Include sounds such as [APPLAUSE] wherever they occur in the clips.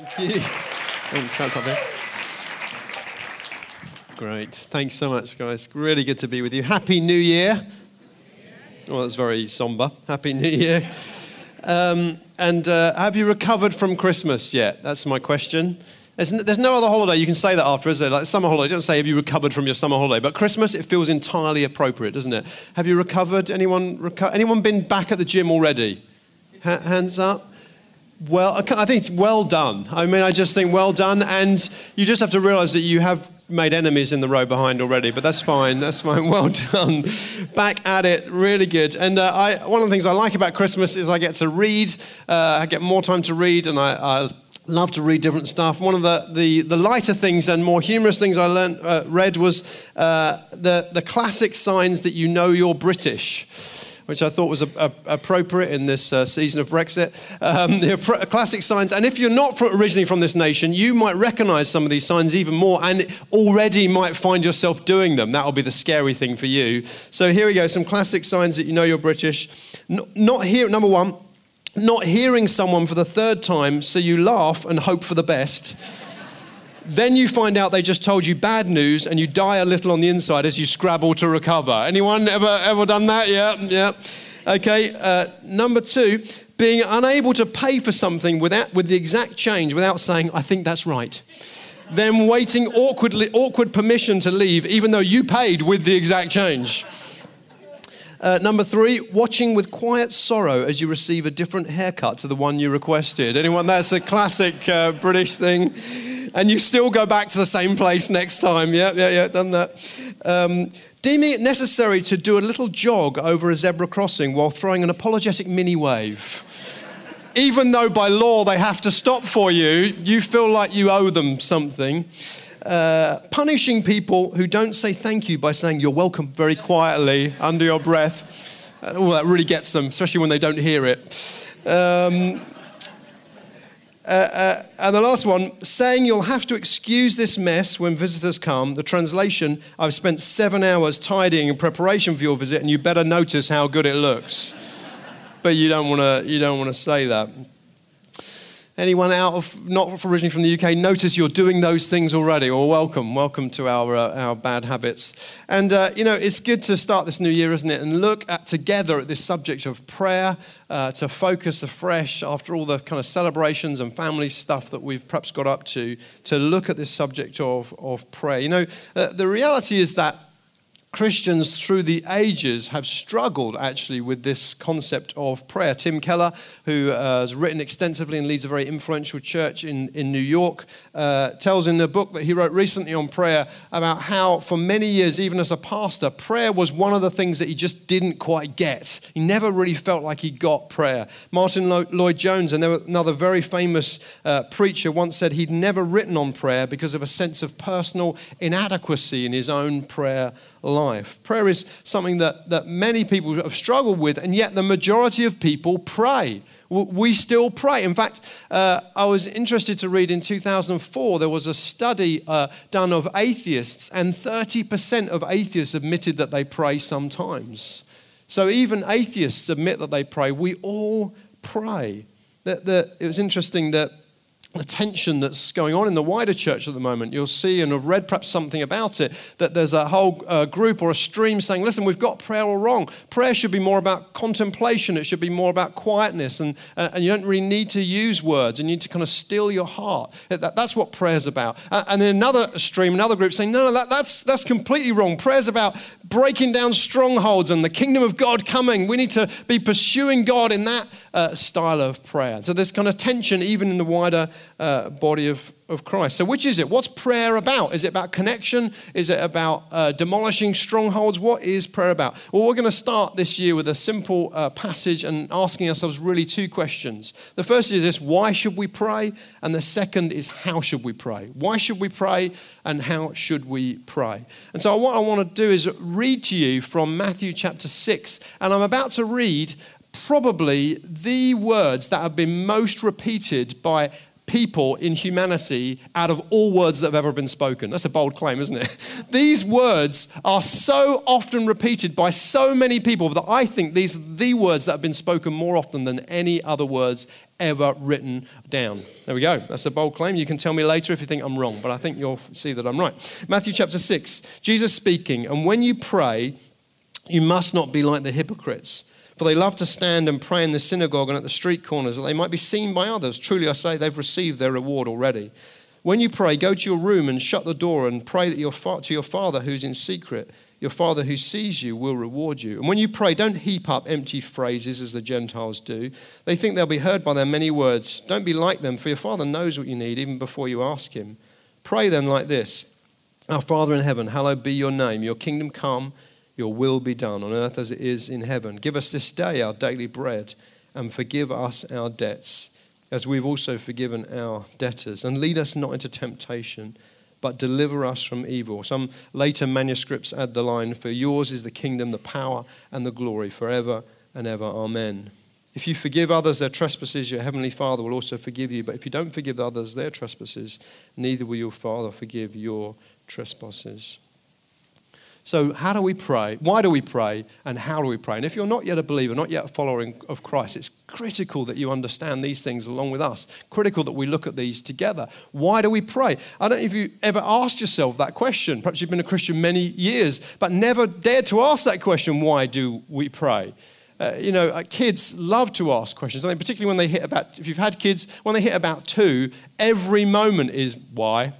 Thank you. Oh, Great. Thanks so much, guys. Really good to be with you. Happy New Year. Well, that's very somber. Happy New Year. Um, and uh, have you recovered from Christmas yet? That's my question. There's, n- there's no other holiday you can say that after, is there? Like summer holiday, don't say have you recovered from your summer holiday. But Christmas, it feels entirely appropriate, doesn't it? Have you recovered? Anyone, reco- anyone been back at the gym already? Ha- hands up. Well, I think it's well done. I mean, I just think well done. And you just have to realize that you have made enemies in the row behind already, but that's fine. That's fine. [LAUGHS] Well done. Back at it. Really good. And uh, I, one of the things I like about Christmas is I get to read. Uh, I get more time to read, and I, I love to read different stuff. One of the, the, the lighter things and more humorous things I learned, uh, read was uh, the, the classic signs that you know you're British which I thought was a, a, appropriate in this uh, season of Brexit. Um, the classic signs. And if you're not originally from this nation, you might recognize some of these signs even more and already might find yourself doing them. That'll be the scary thing for you. So here we go some classic signs that you know you're British. Not, not here, number one, not hearing someone for the third time, so you laugh and hope for the best. Then you find out they just told you bad news and you die a little on the inside as you scrabble to recover. Anyone ever, ever done that? Yeah, yeah. Okay, uh, number two, being unable to pay for something without, with the exact change without saying, I think that's right. Then waiting awkwardly, awkward permission to leave, even though you paid with the exact change. Uh, number three, watching with quiet sorrow as you receive a different haircut to the one you requested. Anyone? That's a classic uh, British thing and you still go back to the same place next time. Yeah, yeah, yeah, done that. Um, deeming it necessary to do a little jog over a zebra crossing while throwing an apologetic mini wave. Even though by law they have to stop for you, you feel like you owe them something. Uh, punishing people who don't say thank you by saying you're welcome very quietly under your breath. Uh, oh, that really gets them, especially when they don't hear it. Um, uh, uh, and the last one, saying you'll have to excuse this mess when visitors come. The translation, I've spent seven hours tidying in preparation for your visit, and you better notice how good it looks. but you don't want to. You don't want to say that. Anyone out of not originally from the UK, notice you're doing those things already. Well, welcome, welcome to our uh, our bad habits. And uh, you know, it's good to start this new year, isn't it? And look at together at this subject of prayer uh, to focus afresh after all the kind of celebrations and family stuff that we've perhaps got up to. To look at this subject of of prayer. You know, uh, the reality is that Christians through the ages have struggled actually with this concept of prayer. Tim Keller, who uh, has written extensively and leads a very influential church in, in New York, uh, tells in a book that he wrote recently on prayer about how, for many years, even as a pastor, prayer was one of the things that he just didn't quite get. He never really felt like he got prayer. Martyn Lloyd-Jones, another very famous uh, preacher, once said he'd never written on prayer because of a sense of personal inadequacy in his own prayer life. Prayer is something that, that many people have struggled with, and yet the majority of people pray. We still pray. In fact, uh, I was interested to read in 2004, there was a study uh, done of atheists, and 30% of atheists admitted that they pray sometimes. So even atheists admit that they pray. We all pray. That, that, it was interesting that the tension that's going on in the wider church at the moment. You'll see and have read perhaps something about it that there's a whole uh, group or a stream saying, listen, we've got prayer all wrong. Prayer should be more about contemplation, it should be more about quietness, and, uh, and you don't really need to use words, you need to kind of still your heart. That, that's what prayer's about. Uh, and then another stream, another group saying, no, no, that, that's, that's completely wrong. Prayer's about breaking down strongholds and the kingdom of God coming. We need to be pursuing God in that uh, style of prayer. So there's kind of tension even in the wider uh, body of, of Christ. So which is it? What's prayer about? Is it about connection? Is it about uh, demolishing strongholds? What is prayer about? Well, we're going to start this year with a simple uh, passage and asking ourselves really two questions. The first is this why should we pray? And the second is how should we pray? Why should we pray? And how should we pray? And so, what I want to do is read to you from Matthew chapter 6. And I'm about to read probably the words that have been most repeated by people in humanity out of all words that have ever been spoken. That's a bold claim, isn't it? [LAUGHS] These words are so often repeated by so many people that I think these are the words that have been spoken more often than any other words ever written down. There we go. That's a bold claim. You can tell me later if you think I'm wrong, but I think you'll see that I'm right. Matthew chapter 6, Jesus speaking, and when you pray, you must not be like the hypocrites for they love to stand and pray in the synagogue and at the street corners that they might be seen by others. Truly, I say, they've received their reward already. When you pray, go to your room and shut the door and pray that your fa- to your Father who's in secret. Your Father who sees you will reward you. And when you pray, don't heap up empty phrases as the Gentiles do. They think they'll be heard by their many words. Don't be like them, for your Father knows what you need even before you ask Him. Pray then like this Our Father in heaven, hallowed be your name. Your kingdom come your will be done on earth as it is in heaven. Give us this day our daily bread and forgive us our debts as we've also forgiven our debtors. And lead us not into temptation, but deliver us from evil. Some later manuscripts add the line, For yours is the kingdom, the power, and the glory forever and ever. Amen. If you forgive others their trespasses, your heavenly Father will also forgive you. But if you don't forgive others their trespasses, neither will your Father forgive your trespasses. So, how do we pray? Why do we pray? And how do we pray? And if you're not yet a believer, not yet a follower of Christ, it's critical that you understand these things along with us. Critical that we look at these together. Why do we pray? I don't know if you ever asked yourself that question. Perhaps you've been a Christian many years, but never dared to ask that question why do we pray? Uh, you know, uh, kids love to ask questions, I think particularly when they hit about, if you've had kids, when they hit about two, every moment is why,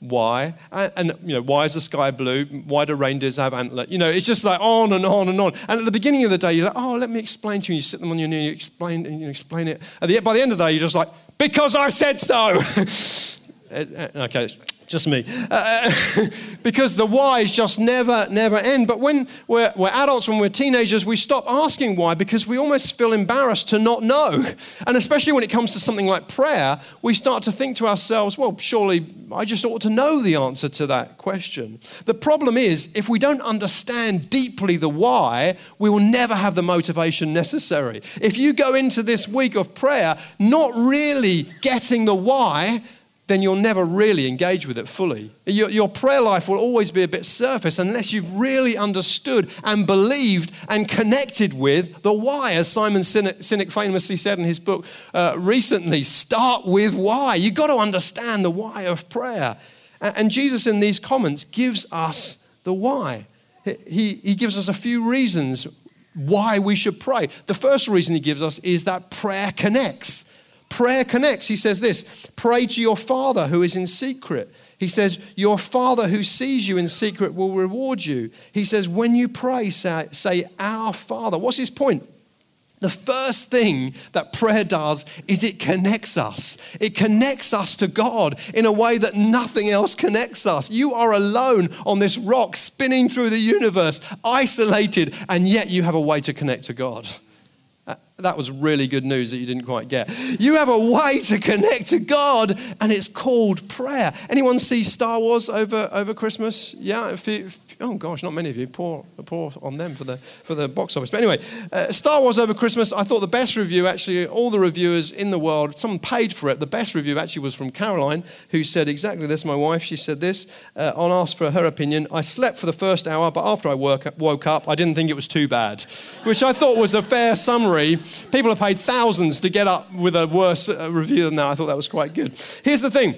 why? And, and, you know, why is the sky blue? Why do reindeers have antlers? You know, it's just like on and on and on. And at the beginning of the day, you're like, oh, let me explain to you. You sit them on your knee, you explain, and you explain it. At The, by the end of the day, you're just like, because I said so. [LAUGHS] Okay, just me. Uh, [LAUGHS] because the whys just never, never end. But when we're, we're, adults, when we're teenagers, we stop asking why because we almost feel embarrassed to not know. And especially when it comes to something like prayer, we start to think to ourselves, well, surely I just ought to know the answer to that question. The problem is, if we don't understand deeply the why, we will never have the motivation necessary. If you go into this week of prayer not really getting the why, then you'll never really engage with it fully. Your, your, prayer life will always be a bit surface unless you've really understood and believed and connected with the why, as Simon Sinek, famously said in his book uh, recently start with why. You've got to understand the why of prayer. And, and Jesus, in these comments, gives us the why. He, he gives us a few reasons why we should pray. The first reason he gives us is that prayer connects. Prayer connects. He says this pray to your Father who is in secret. He says, Your Father who sees you in secret will reward you. He says, When you pray, say, say Our Father. What's his point? The first thing that prayer does is it connects us. It connects us to God in a way that nothing else connects us. You are alone on this rock spinning through the universe, isolated, and yet you have a way to connect to God. Uh, that was really good news that you didn't quite get. You have a way to connect to God, and it's called prayer. Anyone see Star Wars over, over Christmas? Yeah, if you, oh gosh, not many of you. Poor, poor on them for the, for the box office. But anyway, uh, Star Wars over Christmas, I thought the best review, actually, all the reviewers in the world, someone paid for it. The best review actually was from Caroline, who said exactly this. My wife, she said this uh, on Ask for her opinion. I slept for the first hour, but after I work, woke up, I didn't think it was too bad, which I thought was a fair summary. People have paid thousands to get up with a worse uh, review than that. I thought that was quite good. Here's the thing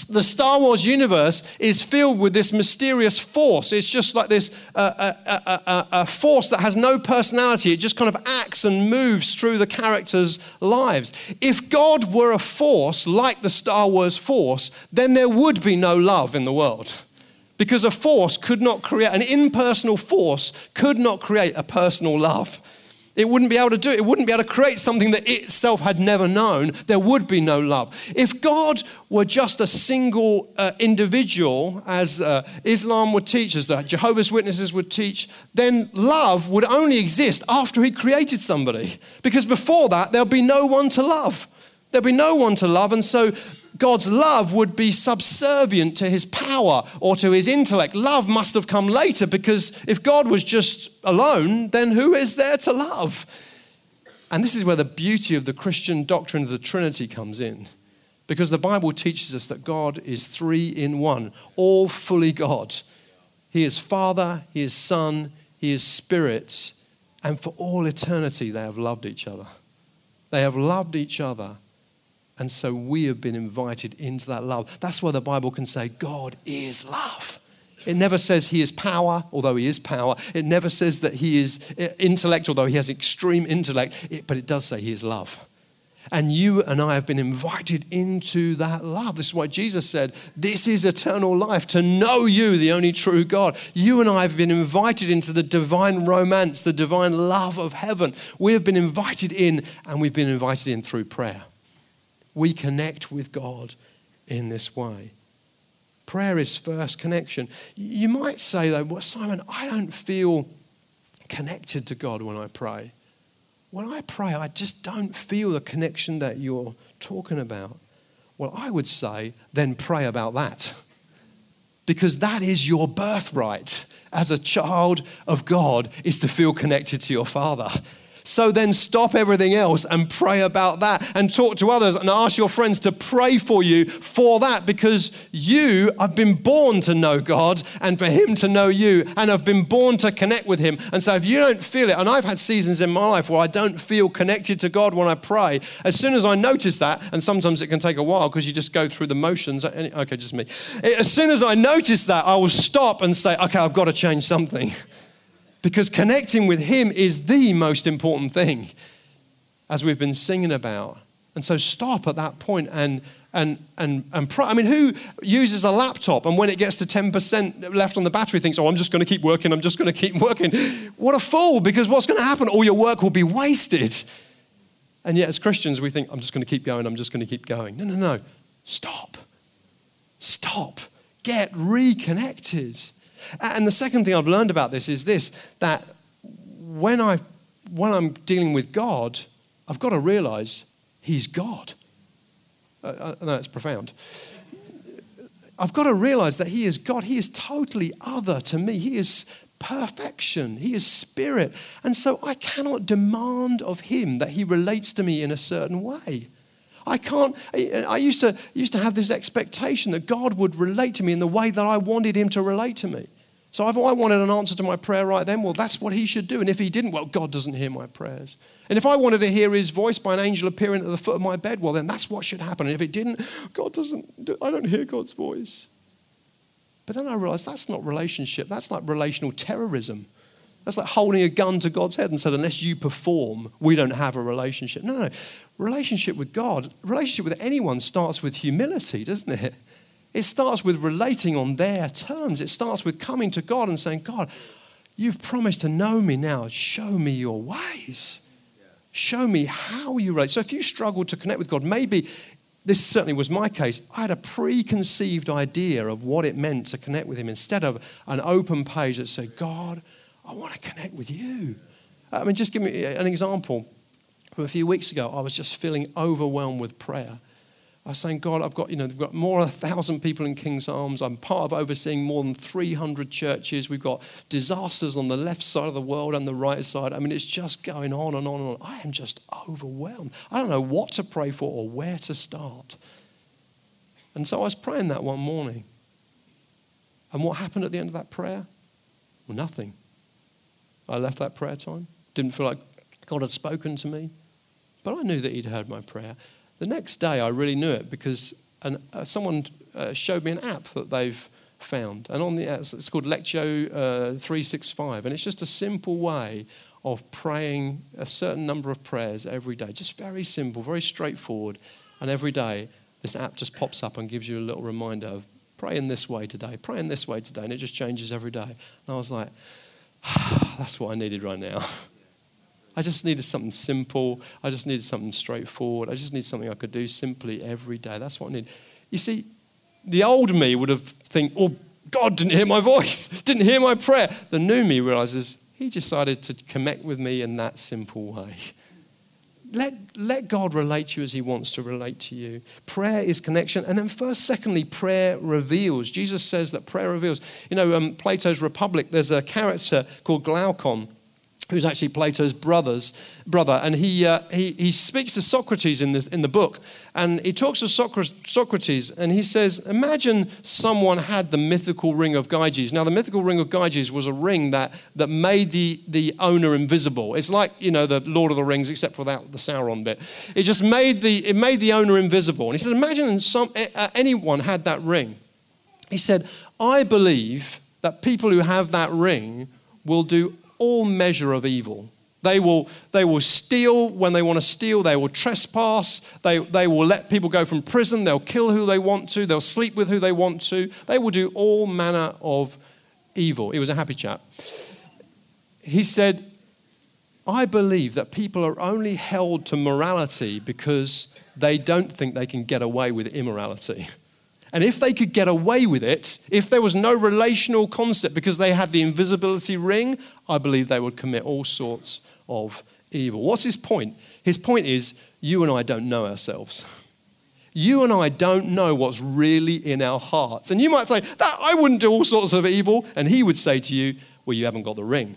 the Star Wars universe is filled with this mysterious force. It's just like this uh, a, uh, a, uh, a, force that has no personality. It just kind of acts and moves through the characters' lives. If God were a force like the Star Wars force, then there would be no love in the world. Because a force could not create, an impersonal force could not create a personal love. It wouldn't be able to do it. It wouldn't be able to create something that itself had never known. There would be no love. If God were just a single uh, individual, as uh, Islam would teach, as the Jehovah's Witnesses would teach, then love would only exist after He created somebody. Because before that, there'd be no one to love. There'd be no one to love. And so God's love would be subservient to his power or to his intellect. Love must have come later because if God was just alone, then who is there to love? And this is where the beauty of the Christian doctrine of the Trinity comes in. Because the Bible teaches us that God is three in one, all fully God. He is Father, He is Son, He is Spirit, and for all eternity they have loved each other. They have loved each other, and so we have been invited into that love. That's why the Bible can say, God is love. It never says he is power, although he is power. It never says that he is uh, intellect, although he has extreme intellect. It, but it does say he is love. And you and I have been invited into that love. This is why Jesus said, This is eternal life, to know you, the only true God. You and I have been invited into the divine romance, the divine love of heaven. We have been invited in, and we've been invited in through prayer. We connect with God in this way. Prayer is first connection. You might say, though, well, Simon, I don't feel connected to God when I pray when I pray, I just don't feel the connection that you're talking about. Well, I would say, then pray about that. [LAUGHS] Because that is your birthright as a child of God, is to feel connected to your Father. So then stop everything else and pray about that and talk to others and ask your friends to pray for you for that because you have been born to know God and for Him to know you and have been born to connect with Him. And so if you don't feel it, and I've had seasons in my life where I don't feel connected to God when I pray, as soon as I notice that, and sometimes it can take a while because you just go through the motions. Okay, just me. As soon as I notice that, I will stop and say, okay, I've got to change something. [LAUGHS] Because connecting with Him is the most important thing, as we've been singing about. And so stop at that point and and and and. I mean, who uses a laptop and when it gets to 10% left on the battery thinks, oh, I'm just going to keep working, I'm just going to keep working. What a fool, because what's going to happen? All your work will be wasted. And yet, as Christians, we think, I'm just going to keep going, I'm just going to keep going. No, no, no. Stop. Stop. Get reconnected. And the second thing I've learned about this is this that when, I, when I'm dealing with God, I've got to realize He's God. Uh, I know it's profound. I've got to realize that He is God. He is totally other to me. He is perfection. He is spirit. And so I cannot demand of Him that He relates to me in a certain way. I can't, I used to, used to have this expectation that God would relate to me in the way that I wanted him to relate to me. So if I wanted an answer to my prayer right then, well, that's what he should do. And if he didn't, well, God doesn't hear my prayers. And if I wanted to hear his voice by an angel appearing at the foot of my bed, well, then that's what should happen. And if it didn't, God doesn't, I don't hear God's voice. But then I realized that's not relationship. That's like relational terrorism. That's like holding a gun to God's head and said, unless you perform, we don't have a relationship. No, no. Relationship with God, relationship with anyone starts with humility, doesn't it? It starts with relating on their terms. It starts with coming to God and saying, God, you've promised to know me now. Show me your ways. Show me how you relate. So if you struggle to connect with God, maybe this certainly was my case. I had a preconceived idea of what it meant to connect with Him instead of an open page that said, God, I want to connect with you. I mean, just give me an example. From a few weeks ago, I was just feeling overwhelmed with prayer. I was saying, God, I've got, you know, we've got more than a thousand people in King's Arms. I'm part of overseeing more than 300 churches. We've got disasters on the left side of the world and the right side. I mean, it's just going on and on and on. I am just overwhelmed. I don't know what to pray for or where to start. And so I was praying that one morning. And what happened at the end of that prayer? Well, nothing. I left that prayer time. Didn't feel like God had spoken to me. But I knew that He'd heard my prayer. The next day, I really knew it because an, uh, someone uh, showed me an app that they've found. And on the app, it's called Lectio uh, 365. And it's just a simple way of praying a certain number of prayers every day. Just very simple, very straightforward. And every day, this app just pops up and gives you a little reminder of pray in this way today, pray in this way today. And it just changes every day. And I was like, [SIGHS] that's what I needed right now. [LAUGHS] I just needed something simple. I just needed something straightforward. I just needed something I could do simply every day. That's what I need. You see, the old me would have think, oh, God didn't hear my voice, [LAUGHS] didn't hear my prayer. The new me realizes he decided to connect with me in that simple way. Let, let God relate to you as he wants to relate to you. Prayer is connection. And then, first, secondly, prayer reveals. Jesus says that prayer reveals. You know, um, Plato's Republic, there's a character called Glaucon who's actually Plato's brother's brother, and he, uh, he, he speaks to Socrates in, this, in the book, and he talks to Socrates, and he says, imagine someone had the mythical ring of Gyges. Now, the mythical ring of Gyges was a ring that, that made the, the owner invisible. It's like, you know, the Lord of the Rings, except without the Sauron bit. It just made the, it made the owner invisible. And he said, imagine some, anyone had that ring. He said, I believe that people who have that ring will do all measure of evil. They will, they will steal when they want to steal. They will trespass. They, they will let people go from prison. They'll kill who they want to. They'll sleep with who they want to. They will do all manner of evil. He was a happy chap. He said, I believe that people are only held to morality because they don't think they can get away with immorality. [LAUGHS] And if they could get away with it, if there was no relational concept because they had the invisibility ring, I believe they would commit all sorts of evil. What's his point? His point is you and I don't know ourselves. You and I don't know what's really in our hearts. And you might say, that I wouldn't do all sorts of evil. And he would say to you, well, you haven't got the ring.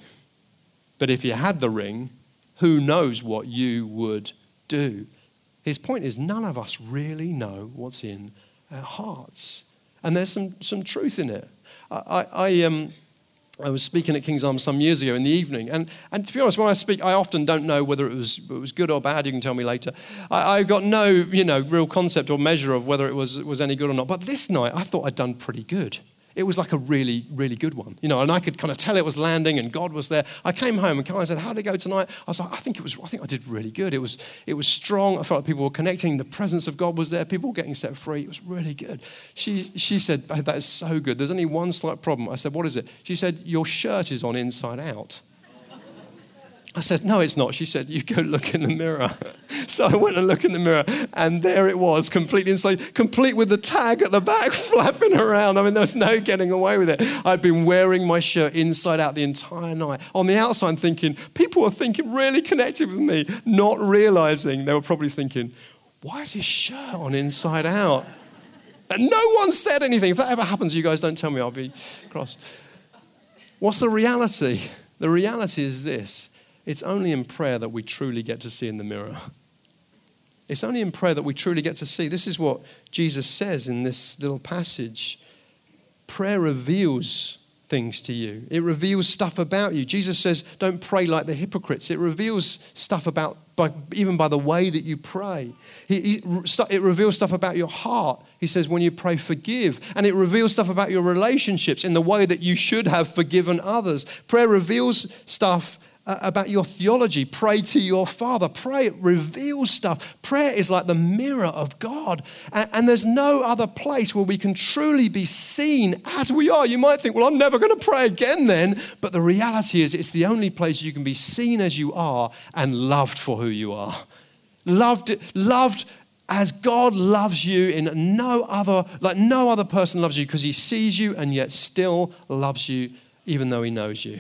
But if you had the ring, who knows what you would do? His point is, none of us really know what's in our hearts. And there's some, some truth in it. I, I, um, I was speaking at King's Arms some years ago in the evening, and, and to be honest, when I speak, I often don't know whether it was, it was good or bad. You can tell me later. I, have got no, you know, real concept or measure of whether it was, was any good or not. But this night, I thought I'd done pretty good it was like a really, really good one. You know, and I could kind of tell it was landing and God was there. I came home and Karen said, How did it go tonight? I was like, I think it was I think I did really good. It was it was strong. I felt like people were connecting. The presence of God was there. People were getting set free. It was really good. She she said, That is so good. There's only one slight problem. I said, What is it? She said, Your shirt is on inside out. I said, No, it's not. She said, You go look in the mirror. [LAUGHS] So I went and looked in the mirror, and there it was, completely inside, complete with the tag at the back [LAUGHS] flapping around. I mean, there was no getting away with it. I'd been wearing my shirt inside out the entire night. On the outside, thinking, people were thinking, really connected with me, not realizing they were probably thinking, Why is his shirt on inside out? And no one said anything. If that ever happens, you guys don't tell me, I'll be cross. What's the reality? The reality is this it's only in prayer that we truly get to see in the mirror. It's only in prayer that we truly get to see. This is what Jesus says in this little passage. Prayer reveals things to you, it reveals stuff about you. Jesus says, Don't pray like the hypocrites. It reveals stuff about, by, even by the way that you pray. He, he, it reveals stuff about your heart. He says, When you pray, forgive. And it reveals stuff about your relationships in the way that you should have forgiven others. Prayer reveals stuff uh, about your theology. Pray to your Father. Pray, it reveals stuff. Prayer is like the mirror of God. And, and, there's no other place where we can truly be seen as we are. You might think, well, I'm never going to pray again then. But the reality is, it's the only place you can be seen as you are and loved for who you are. Loved, loved as God loves you in no other, like no other person loves you because he sees you and yet still loves you even though he knows you.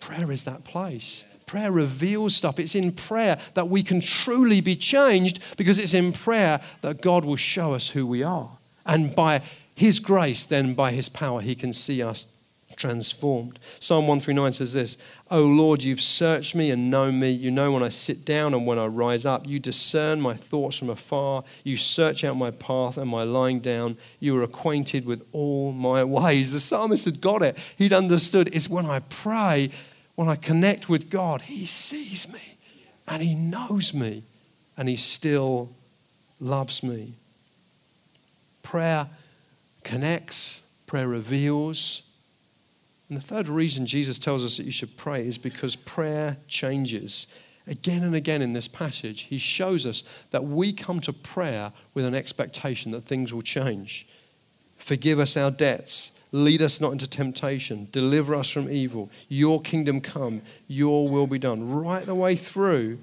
Prayer is that place. Prayer reveals stuff. It's in prayer that we can truly be changed because it's in prayer that God will show us who we are. And by His grace, then by His power, He can see us transformed. Psalm 139 says this O Lord, you've searched me and known me. You know when I sit down and when I rise up. You discern my thoughts from afar. You search out my path and my lying down. You are acquainted with all my ways. The psalmist had got it. He'd understood it's when I pray, when I connect with God, He sees me and He knows me and He still loves me. Prayer connects, prayer reveals and the third reason Jesus tells us that you should pray is because prayer changes. Again and again in this passage, he shows us that we come to prayer with an expectation that things will change. Forgive us our debts. Lead us not into temptation. Deliver us from evil. Your kingdom come. Your will be done. Right the way through,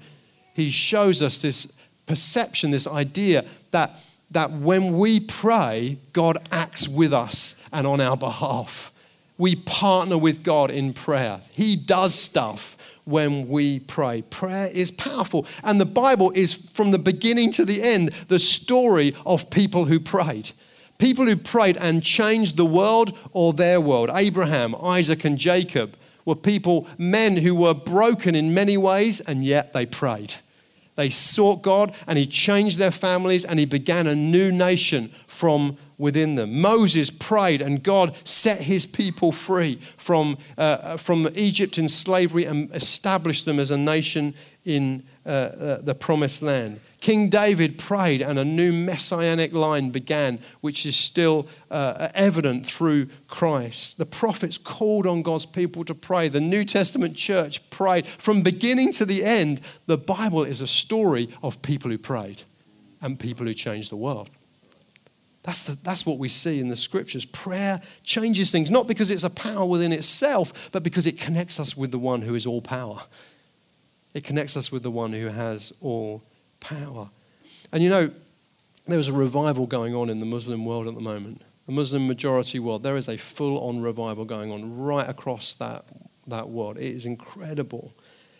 he shows us this perception, this idea that, that when we pray, God acts with us and on our behalf we partner with God in prayer. He does stuff when we pray. Prayer is powerful. And the Bible is, from the beginning to the end, the story of people who prayed. People who prayed and changed the world or their world. Abraham, Isaac, and Jacob were people, men who were broken in many ways, and yet they prayed. They sought God and He changed their families and He began a new nation from within them. Moses prayed and God set His people free from, uh, from Egypt in slavery and established them as a nation in uh, uh, the promised land. King David prayed, and a new messianic line began, which is still uh, evident through Christ. The prophets called on God's people to pray. The New Testament church prayed. From beginning to the end, the Bible is a story of people who prayed and people who changed the world. That's, the, that's what we see in the scriptures. Prayer changes things, not because it's a power within itself, but because it connects us with the one who is all power. It connects us with the one who has all power. And you know, there is a revival going on in the Muslim world at the moment, the Muslim majority world. There is a full on revival going on right across that, that world. It is incredible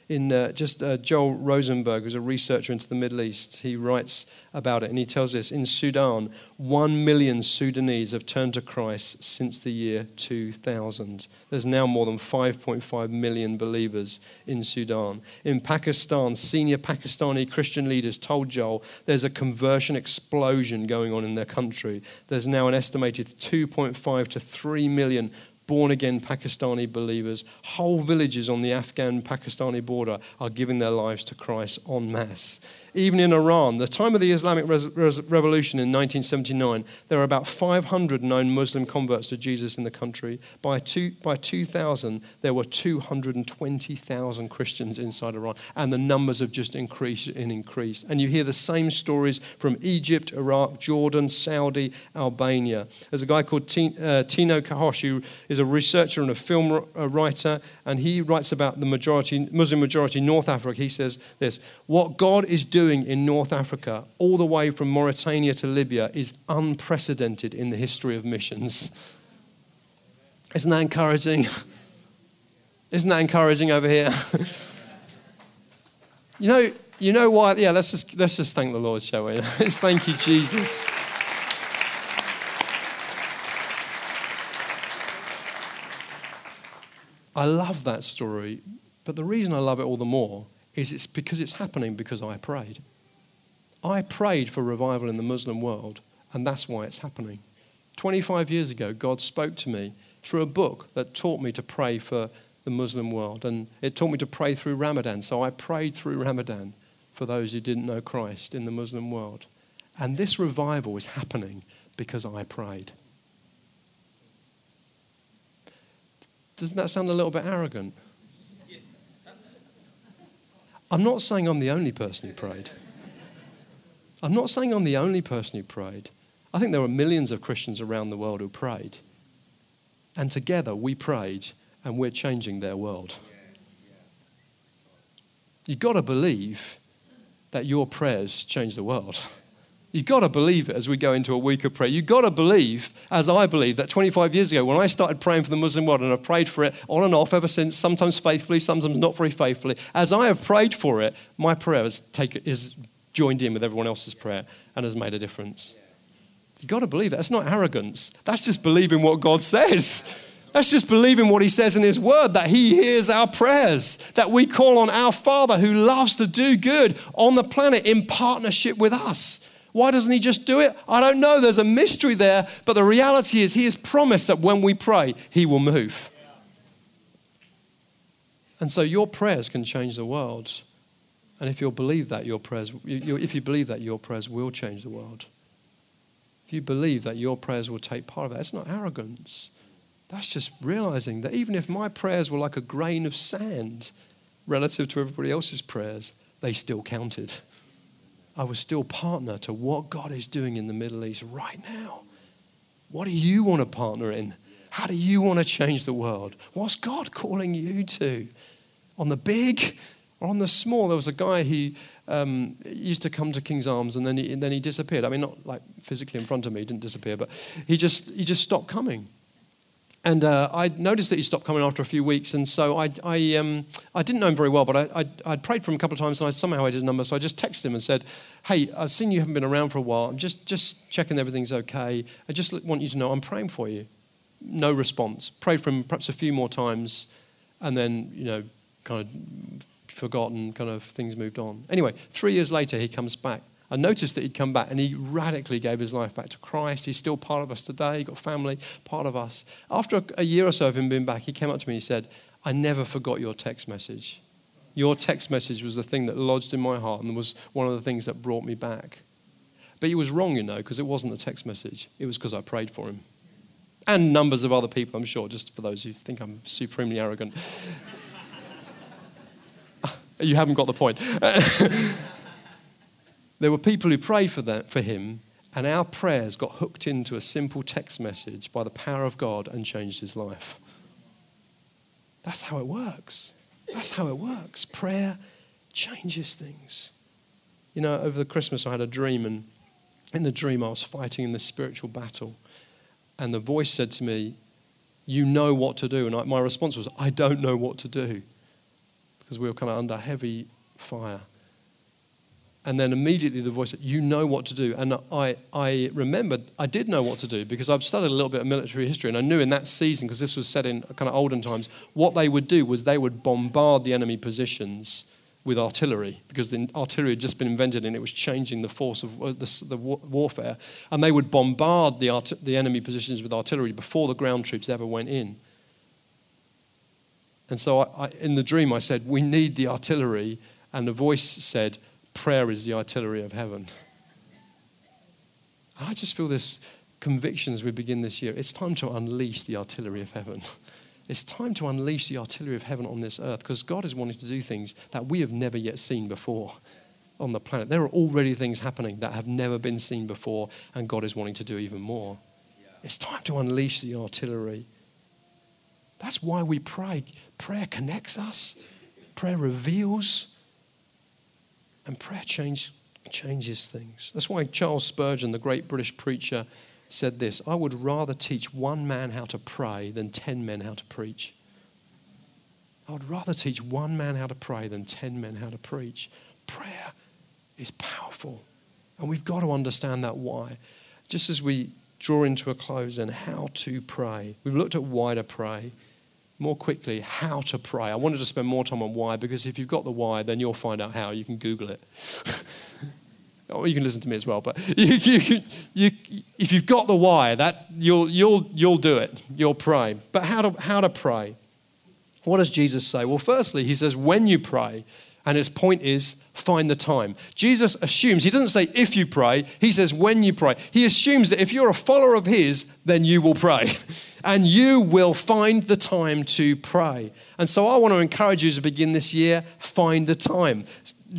in uh, just uh, Joel Rosenberg, who's a researcher into the Middle East, he writes about it and he tells us in Sudan, one million Sudanese have turned to Christ since the year 2000. There's now more than 5.5 million believers in Sudan. In Pakistan, senior Pakistani Christian leaders told Joel there's a conversion explosion going on in their country. There's now an estimated 2.5 to 3 million born again Pakistani believers. Whole villages on the Afghan Pakistani border are giving their lives to Christ en masse even in Iran. The time of the Islamic Revolution in 1979, there were about 500 known Muslim converts to Jesus in the country. By, two, by 2000, there were 220,000 Christians inside Iran, and the numbers have just increased and increased. And you hear the same stories from Egypt, Iraq, Jordan, Saudi, Albania. There's a guy called uh, Tino Qahoush, who is a researcher and a film writer, and he writes about the majority, Muslim majority in North Africa. He says this What God is doing doing in North Africa, all the way from Mauritania to Libya, is unprecedented in the history of missions. Isn't that encouraging? Isn't that encouraging over here? [LAUGHS] you know, you know why? Yeah, let's just let's just thank the Lord, shall we? [LAUGHS] let's thank you, Jesus. I love that story, but the reason I love it all the more is it's because it's happening because I prayed. I prayed for revival in the Muslim world, and that's why it's happening. 25 years ago, God spoke to me through a book that taught me to pray for the Muslim world, and it taught me to pray through Ramadan. So I prayed through Ramadan for those who didn't know Christ in the Muslim world. And this revival is happening because I prayed. Doesn't that sound a little bit arrogant? I'm not saying I'm the only person who prayed. I'm not saying I'm the only person who prayed. I think there were millions of Christians around the world who prayed. And together we prayed and we're changing their world. You've got to believe that your prayers change the world. You've got to believe it as we go into a week of prayer. You've got to believe, as I believe, that 25 years ago, when I started praying for the Muslim world, and I've prayed for it on and off ever since, sometimes faithfully, sometimes not very faithfully, as I have prayed for it, my prayer has take, is joined in with everyone else's prayer and has made a difference. You've got to believe it. That's not arrogance. That's just believing what God says. That's just believing what He says in His Word, that He hears our prayers, that we call on our Father who loves to do good on the planet in partnership with us. Why doesn't he just do it? I don't know. There's a mystery there. But the reality is, he has promised that when we pray, he will move. And so your prayers can change the world. And if you believe that, your prayers, if you believe that, your prayers will change the world. If you believe that your prayers will take part of that, it's not arrogance. That's just realizing that even if my prayers were like a grain of sand relative to everybody else's prayers, they still counted. I was still partner to what God is doing in the Middle East right now. What do you want to partner in? How do you want to change the world? What's God calling you to? On the big or on the small? There was a guy who um, used to come to King's Arms and then he, and then he disappeared. I mean, not like physically in front of me, he didn't disappear, but he just, he just stopped coming. And uh, I noticed that he stopped coming after a few weeks, and so I, I, um, I didn't know him very well, but I, I, would prayed for him a couple of times, and I somehow had his number, so I just texted him and said, "Hey, I've seen you haven't been around for a while. I'm just, just checking everything's okay. I just want you to know I'm praying for you." No response. Prayed for him perhaps a few more times, and then, you know, kind of forgotten, kind of things moved on. Anyway, three years later, he comes back. I noticed that he'd come back and he radically gave his life back to Christ. He's still part of us today. He got family, part of us. After a, year or so of him being back, he came up to me and he said, I never forgot your text message. Your text message was the thing that lodged in my heart and was one of the things that brought me back. But he was wrong, you know, because it wasn't the text message. It was because I prayed for him. And numbers of other people, I'm sure, just for those who think I'm supremely arrogant. [LAUGHS] you haven't got the point. [LAUGHS] there were people who prayed for, that, for him, and our prayers got hooked into a simple text message by the power of God and changed his life. That's how it works. That's how it works. Prayer changes things. You know, over the Christmas, I had a dream, and in the dream, I was fighting in this spiritual battle. And the voice said to me, You know what to do. And I, my response was, I don't know what to do. Because we were kind of under heavy fire. And then immediately the voice said, You know what to do. And I, I remembered I did know what to do because I've studied a little bit of military history. And I knew in that season, because this was set in kind of olden times, what they would do was they would bombard the enemy positions with artillery because the artillery had just been invented and it was changing the force of uh, the, the warfare. And they would bombard the, art, the enemy positions with artillery before the ground troops ever went in. And so I, I, in the dream, I said, We need the artillery. And the voice said, Prayer is the artillery of heaven. I just feel this conviction as we begin this year. It's time to unleash the artillery of heaven. It's time to unleash the artillery of heaven on this earth because God is wanting to do things that we have never yet seen before on the planet. There are already things happening that have never been seen before, and God is wanting to do even more. It's time to unleash the artillery. That's why we pray. Prayer connects us, prayer reveals, and prayer change, changes things. That's why Charles Spurgeon, the great British preacher, said this I would rather teach one man how to pray than 10 men how to preach. I would rather teach one man how to pray than 10 men how to preach. Prayer is powerful. And we've got to understand that why. Just as we draw into a close and how to pray, we've looked at why to pray. More quickly, how to pray. I wanted to spend more time on why because if you've got the why, then you'll find out how. You can Google it. [LAUGHS] Oh, you can listen to me as well, but [LAUGHS] you, you, you, if you've got the why, that you'll, you'll, you'll do it. You'll pray. But how to, how to pray? What does Jesus say? Well, firstly, he says, when you pray, and his point is find the time. Jesus assumes, he doesn't say if you pray, he says when you pray. He assumes that if you're a follower of his, then you will pray. [LAUGHS] And you will find the time to pray. And so I want to encourage you to begin this year, find the time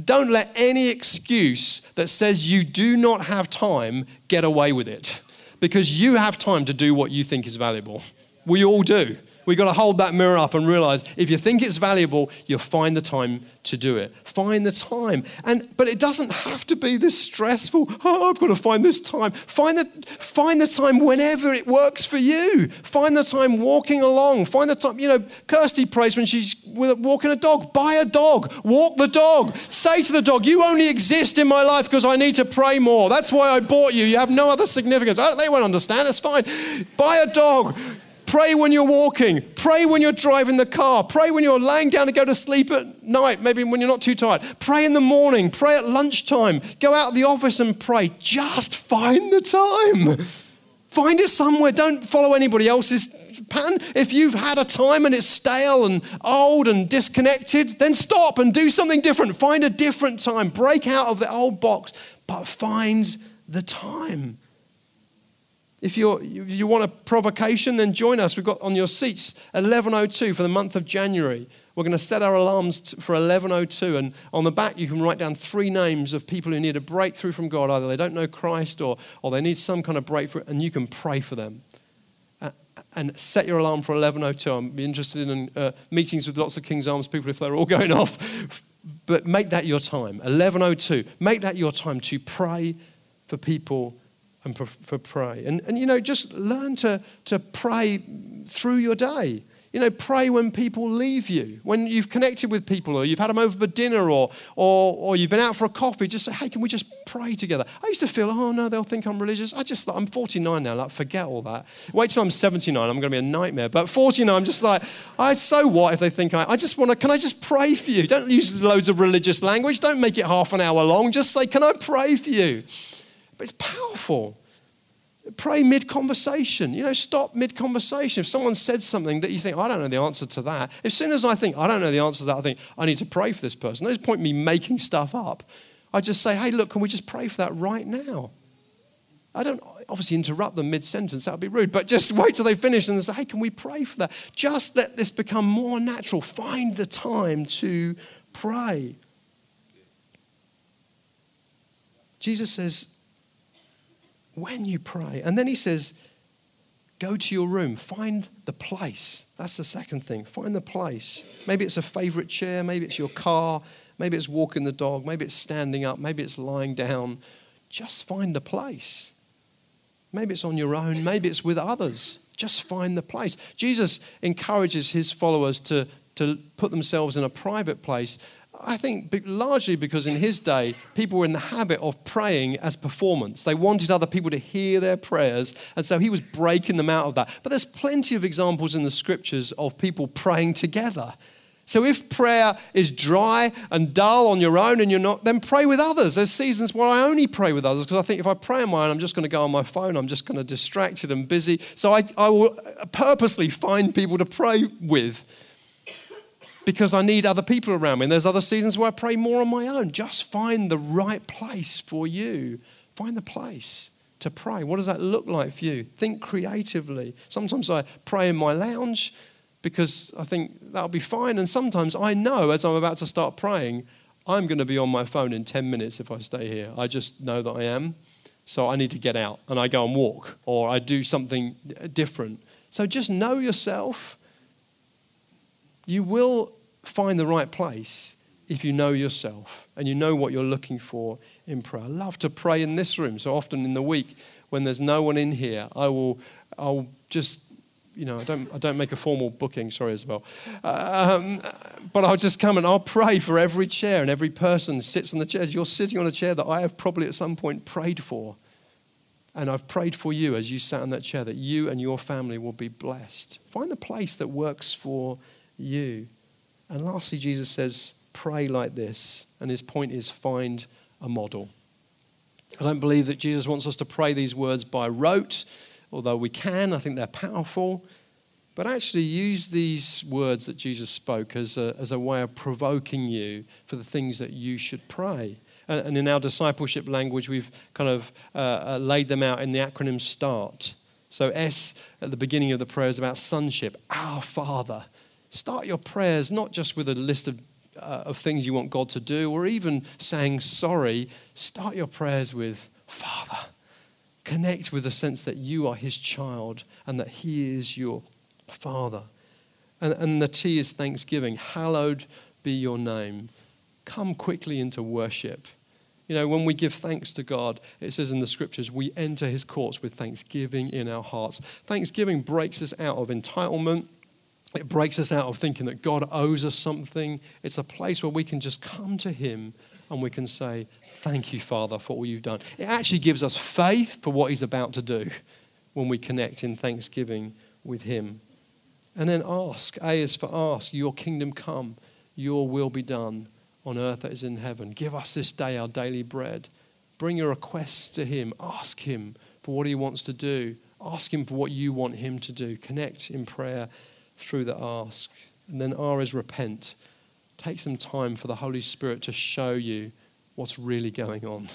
don't let any excuse that says you do not have time get away with it because you have time to do what you think is valuable. We all do. We've got to hold that mirror up and realize if you think it's valuable, you'll find the time to do it. Find the time. And but it doesn't have to be this stressful, oh, I've got to find this time. Find the find the time whenever it works for you. Find the time walking along. Find the time, you know, Kirsty prays when she's walking a dog. Buy a dog. Walk the dog. Say to the dog, you only exist in my life because I need to pray more. That's why I bought you. You have no other significance. Oh, they won't understand. It's fine. Buy a dog Pray when you're walking. Pray when you're driving the car. Pray when you're laying down to go to sleep at night, maybe when you're not too tired. Pray in the morning. Pray at lunchtime. Go out of the office and pray. Just find the time. Find it somewhere. Don't follow anybody else's pattern. If you've had a time and it's stale and old and disconnected, then stop and do something different. Find a different time. Break out of the old box, but find the time. If, if you want a provocation, then join us. We've got on your seats 1102 for the month of January. We're going to set our alarms for 1102. And on the back, you can write down three names of people who need a breakthrough from God. Either they don't know Christ or, or they need some kind of breakthrough, and you can pray for them. and set your alarm for 1102. I'm be interested in uh, meetings with lots of King's Arms people if they're all [LAUGHS] going off. But make that your time. 1102. Make that your time to pray for people and for, for pray. And, and, you know, just learn to, to pray through your day. You know, pray when people leave you, when you've connected with people, or you've had them over for dinner, or, or, or you've been out for a coffee. Just say, hey, can we just pray together? I used to feel, oh no, they'll think I'm religious. I just, thought I'm 49 now, like, forget all that. Wait till I'm 79, I'm going to be a nightmare. But 49, I'm just like, I, so what if they think I, I just want to, can I just pray for you? Don't use loads of religious language. Don't make it half an hour long. Just say, can I pray for you? But it's powerful. Pray mid conversation. You know, stop mid conversation. If someone said something that you think, oh, I don't know the answer to that, as soon as I think, I don't know the answer to that, I think, I need to pray for this person. There's point me making stuff up. I just say, hey, look, can we just pray for that right now? I don't obviously interrupt them mid sentence, that would be rude, but just [LAUGHS] wait till they finish and say, hey, can we pray for that? Just let this become more natural. Find the time to pray. Jesus says, when you pray. And then he says, go to your room, find the place. That's the second thing. Find the place. Maybe it's a favorite chair, maybe it's your car, maybe it's walking the dog, maybe it's standing up, maybe it's lying down. Just find the place. Maybe it's on your own, maybe it's with others. Just find the place. Jesus encourages his followers to, to put themselves in a private place I think largely because in his day, people were in the habit of praying as performance. They wanted other people to hear their prayers, and so he was breaking them out of that. But there's plenty of examples in the scriptures of people praying together. So if prayer is dry and dull on your own and you're not, then pray with others. There's seasons where I only pray with others because I think if I pray on my own, I'm just going to go on my phone, I'm just going to distracted and busy. So I, I will purposely find people to pray with because I need other people around me. And there's other seasons where I pray more on my own. Just find the right place for you. Find the place to pray. What does that look like for you? Think creatively. Sometimes I pray in my lounge because I think that'll be fine. And sometimes I know as I'm about to start praying, I'm going to be on my phone in 10 minutes if I stay here. I just know that I am. So I need to get out and I go and walk or I do something different. So just know yourself. You will find the right place if you know yourself and you know what you're looking for in prayer. I love to pray in this room. So often in the week when there's no one in here, I will I'll just you know, I don't, I don't make a formal booking, sorry, Isabel. Um, but I'll just come and I'll pray for every chair and every person sits on the chairs. You're sitting on a chair that I have probably at some point prayed for. And I've prayed for you as you sat in that chair that you and your family will be blessed. Find the place that works for you. And lastly, Jesus says, pray like this. And his point is find a model. I don't believe that Jesus wants us to pray these words by rote, although we can. I think they're powerful. But actually, use these words that Jesus spoke as a, as a way of provoking you for the things that you should pray. And, and in our discipleship language, we've kind of uh, uh, laid them out in the acronym START. So, S at the beginning of the prayer is about sonship, our Father. Start your prayers not just with a list of, uh, of things you want God to do or even saying sorry. Start your prayers with Father. Connect with the sense that you are His child and that He is your Father. And, and the T is thanksgiving. Hallowed be your name. Come quickly into worship. You know, when we give thanks to God, it says in the scriptures, we enter his courts with thanksgiving in our hearts. Thanksgiving breaks us out of entitlement it breaks us out of thinking that God owes us something. It's a place where we can just come to Him and we can say, Thank you, Father, for all you've done. It actually gives us faith for what He's about to do when we connect in thanksgiving with Him. And then ask. A is for ask. Your kingdom come, your will be done on earth as in heaven. Give us this day our daily bread. Bring your requests to Him. Ask Him for what He wants to do. Ask Him for what you want Him to do. Connect in prayer through the ask. And then R is repent. Take some time for the Holy Spirit to show you what's really going on.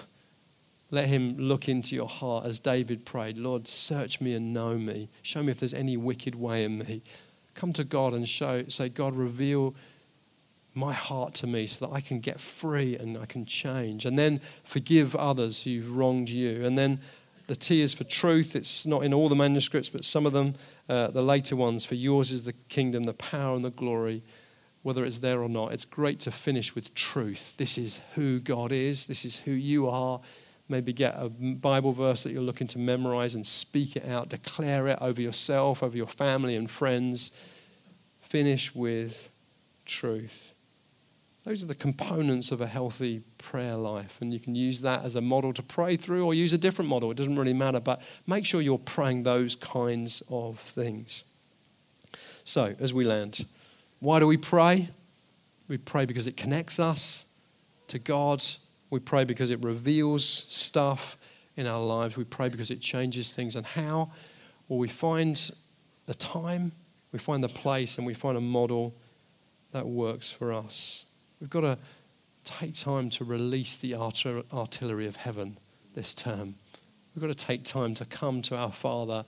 Let him look into your heart as David prayed Lord, search me and know me. Show me if there's any wicked way in me. Come to God and show, say, God, reveal my heart to me so that I can get free and I can change. And then forgive others who've wronged you. And then the T is for truth. It's not in all the manuscripts, but some of them, uh, the later ones. For yours is the kingdom, the power, and the glory, whether it's there or not. It's great to finish with truth. This is who God is, this is who you are. Maybe get a Bible verse that you're looking to memorize and speak it out, declare it over yourself, over your family and friends. finish with truth. Those are the components of a healthy prayer life. And you can use that as a model to pray through or use a different model. It doesn't really matter. But make sure you're praying those kinds of things. So, as we land, why do we pray? We pray because it connects us to God. We pray because it reveals stuff in our lives. We pray because it changes things. And how? Well, we find the time, we find the place, and we find a model that works for us. We've got to take time to release the artillery of heaven this term. We've got to take time to come to our Father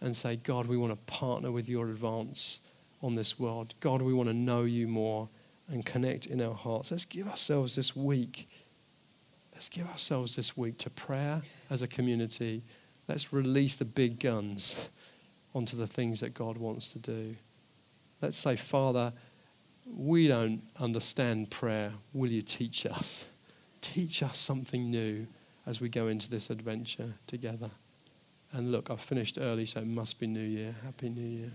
and say, God, we want to partner with your advance on this world. God, we want to know you more and connect in our hearts. Let's give ourselves this week. Let's give ourselves this week to prayer as a community. Let's release the big guns onto the things that God wants to do. Let's say, Father, we don't understand prayer. Will you teach us? Teach us something new as we go into this adventure together. And look, I've finished early, so it must be New Year. Happy New Year.